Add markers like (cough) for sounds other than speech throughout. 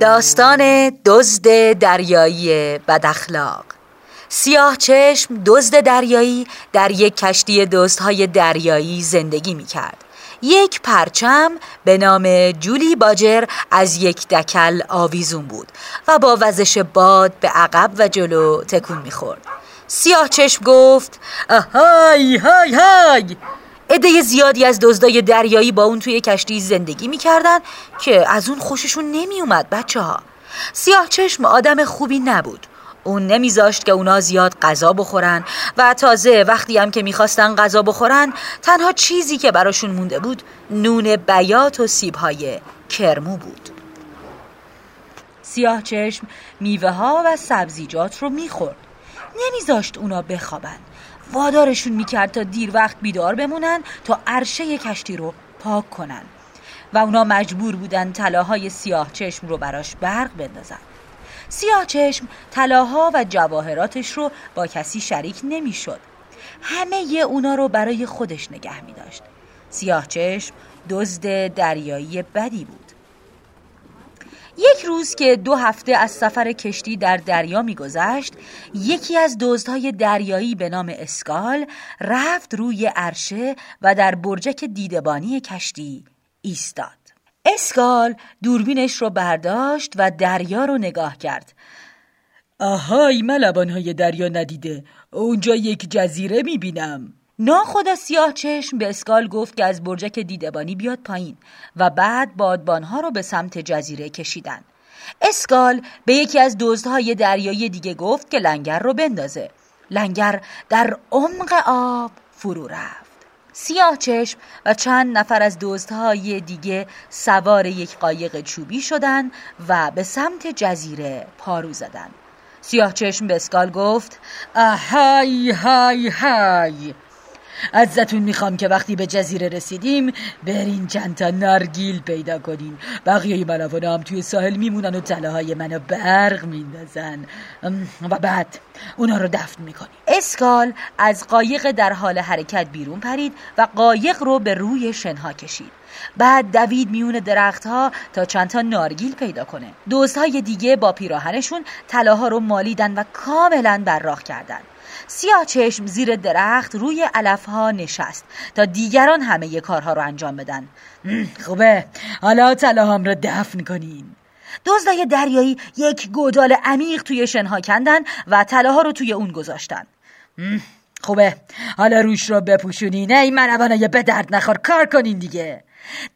داستان دزد دریایی بداخلاق سیاه چشم دزد دریایی در یک کشتی دزدهای دریایی زندگی می کرد یک پرچم به نام جولی باجر از یک دکل آویزون بود و با وزش باد به عقب و جلو تکون می‌خورد. سیاه چشم گفت های های های! عده زیادی از دزدای دریایی با اون توی کشتی زندگی می‌کردن که از اون خوششون نمیومد بچه ها سیاه چشم آدم خوبی نبود. اون نمیذاشت که اونا زیاد غذا بخورن و تازه وقتی هم که می‌خواستن غذا بخورن تنها چیزی که براشون مونده بود نون بیات و سیبهای کرمو بود. سیاه چشم میوه ها و سبزیجات رو می‌خورد. نمیذاشت اونا بخوابن وادارشون می‌کرد تا دیر وقت بیدار بمونن تا عرشه کشتی رو پاک کنن و اونا مجبور بودن طلاهای سیاه چشم رو براش برق بندازن سیاه چشم طلاها و جواهراتش رو با کسی شریک نمی‌شد. همه ی اونا رو برای خودش نگه می داشت. سیاه چشم دزد دریایی بدی بود. یک روز که دو هفته از سفر کشتی در دریا میگذشت یکی از دزدهای دریایی به نام اسکال رفت روی عرشه و در برجک دیدبانی کشتی ایستاد. اسکال دوربینش رو برداشت و دریا رو نگاه کرد. آهای من لبانهای دریا ندیده. اونجا یک جزیره می‌بینم. ناخدا سیاه چشم به اسکال گفت که از برجک دیدبانی بیاد پایین و بعد بادبانها رو به سمت جزیره کشیدن. اسکال به یکی از دزدهای دریایی دیگه گفت که لنگر رو بندازه. لنگر در عمق آب فرو رفت. سیاه چشم و چند نفر از دزدهای دیگه سوار یک قایق چوبی شدن و به سمت جزیره پارو زدن. سیاه چشم به اسکال گفت های های های. ازتون می‌خوام که وقتی به جزیره رسیدیم برین چند تا نارگیل پیدا کنین. بقیه ملوانه هم توی ساحل میمونن و تله منو برق میندازن. و بعد اونا رو دفن می‌کنی اسکال از قایق در حال حرکت بیرون پرید و قایق رو به روی شنها کشید. بعد دوید میون درختها تا چندتا نارگیل پیدا کنه. دوستهای دیگه با پیراهنشون طلاها رو مالیدن و کاملا براق کردن. سیاه چشم زیر درخت روی علف ها نشست تا دیگران همه کارها رو انجام بدن. خوبه. حالا طلاهام رو دفن کنین. دزدای دریایی یک گودال عمیق توی شنها کندن و طلاها رو توی اون گذاشتن. خوبه. حالا روش رو بپوشونین. ای منوانه به درد نخور. کار کنین دیگه.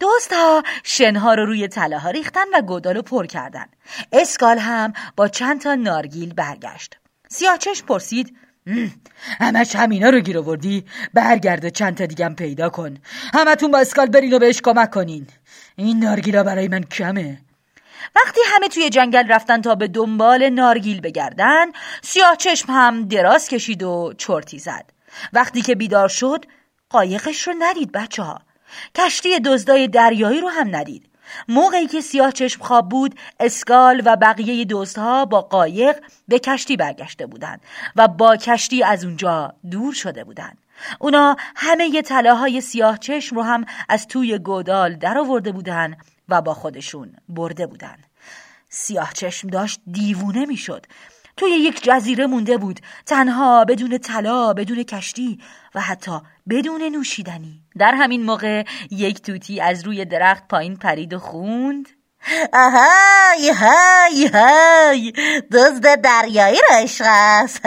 دوست ها شنها رو روی تله ها ریختن و گودالو پر کردن. اسکال هم با چند تا نارگیل برگشت. سیاچش پرسید همش همینا رو گیر آوردی؟ برگرد چند تا دیگم پیدا کن. همتون با اسکال برین و بهش کمک کنین. این نارگیلا برای من کمه. وقتی همه توی جنگل رفتن تا به دنبال نارگیل بگردن سیاه چشم هم دراز کشید و چرتی زد. وقتی که بیدار شد قایقش رو ندید بچه ها کشتی دزدای دریایی رو هم ندید. موقعی که سیاه چشم خواب بود اسکال و بقیه دوستها با قایق به کشتی برگشته بودند و با کشتی از اونجا دور شده بودند. اونا همه طلاهای سیاه چشم رو هم از توی گودال در آورده بودن و با خودشون برده بودن سیاه چشم داشت دیوونه می‌شد توی یک جزیره مونده بود. تنها بدون طلا بدون کشتی و حتی بدون نوشیدنی. در همین موقع یک توتی از روی درخت پایین پرید و خوند. آهای های های. دزد دریایی را عشق است.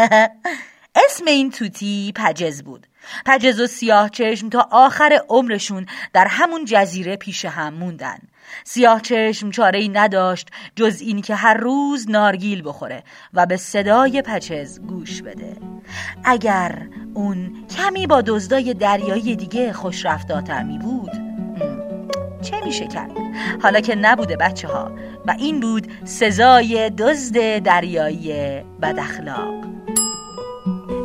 (laughs) اسم این توتی پجز بود. پجز و سیاه چشم تا آخر عمرشون در همون جزیره پیش هم موندن. سیاه چشم چاره ای نداشت جز این که هر روز نارگیل بخوره و به صدای پچز گوش بده. اگر اون کمی با دزدای دریایی دیگه خوش رفتاتر می بود چه میشه کرد؟ حالا که نبوده بچه ها و این بود سزای دزد دریایی بداخلاق.